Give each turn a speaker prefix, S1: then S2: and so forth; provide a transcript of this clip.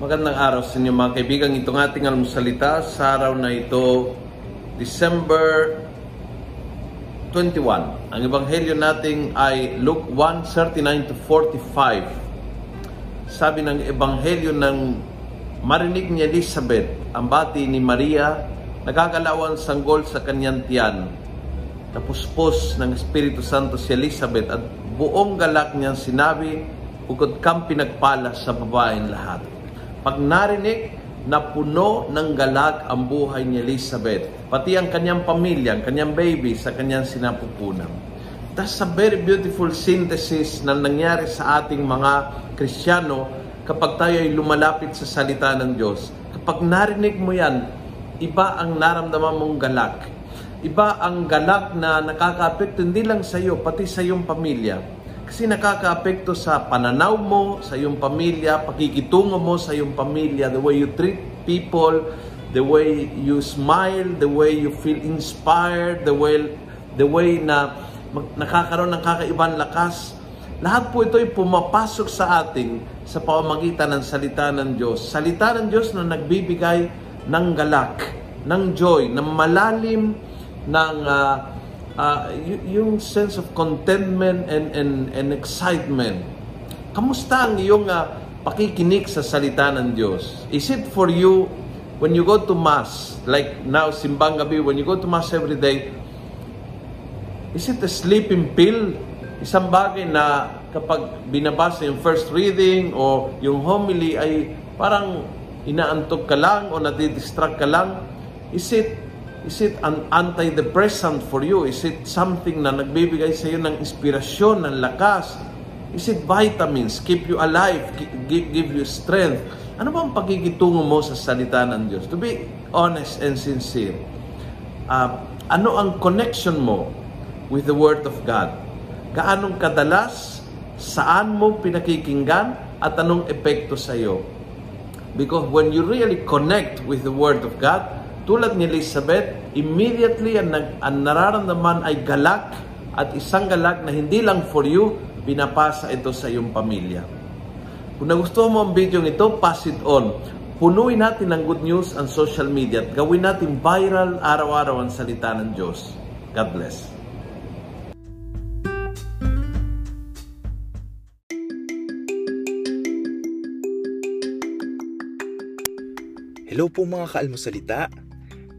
S1: Magandang araw sa inyo mga kaibigan. Itong ating almusalita sa araw na ito, December 21. Ang ebanghelyo natin ay Luke 1:39 to 45. Sabi ng ebanghelyo ng marinig ni Elizabeth, ang bati ni Maria, nagagalawan sanggol sa kanyang tiyan. Napuspos ng Espiritu Santo si Elizabeth at buong galak niyang sinabi, ukod kang pinagpala sa babaeng lahat. Pag narinig na puno ng galak ang buhay ni Elizabeth, pati ang kanyang pamilya, ang kanyang baby sa kanyang sinapupunan. That's a very beautiful synthesis na nangyari sa ating mga Kristiyano kapag tayo ay lumalapit sa salita ng Diyos. Kapag narinig mo yan, iba ang naramdaman mong galak. Iba ang galak na nakaka-apekto hindi lang sa iyo, pati sa iyong pamilya. Kasi nakaka-apekto sa pananaw mo, sa iyong pamilya, pakikitungo mo sa iyong pamilya, the way you treat people, the way you smile, the way you feel inspired, the way the way na nakakaroon ng kakaibang lakas. Lahat po ito ay pumapasok sa ating sa pamamagitan ng salita ng Diyos. Salita ng Diyos na nagbibigay ng galak, ng joy, ng malalim ng uh, uh, yung sense of contentment and, and, and excitement. Kamusta ang iyong uh, pakikinig sa salita ng Diyos? Is it for you when you go to Mass, like now, Simbang Gabi, when you go to Mass every day, is it a sleeping pill? Isang bagay na kapag binabasa yung first reading o yung homily ay parang inaantok ka lang o nadidistract ka lang? Is it Is it an antidepressant for you? Is it something na nagbibigay sa iyo ng inspirasyon, ng lakas? Is it vitamins, keep you alive, give, give you strength? Ano ba ang pagigitungo mo sa salita ng Diyos? To be honest and sincere, uh, ano ang connection mo with the Word of God? Gaanong kadalas, saan mo pinakikinggan, at anong epekto sa iyo? Because when you really connect with the Word of God, tulad ni Elizabeth, immediately ang, ang nararamdaman ay galak at isang galak na hindi lang for you, pinapasa ito sa iyong pamilya. Kung nagustuhan mo ang video ito, pass it on. Punuin natin ng good news ang social media at gawin natin viral araw-araw ang salita ng Diyos. God bless.
S2: Hello po mga kaalmosalita.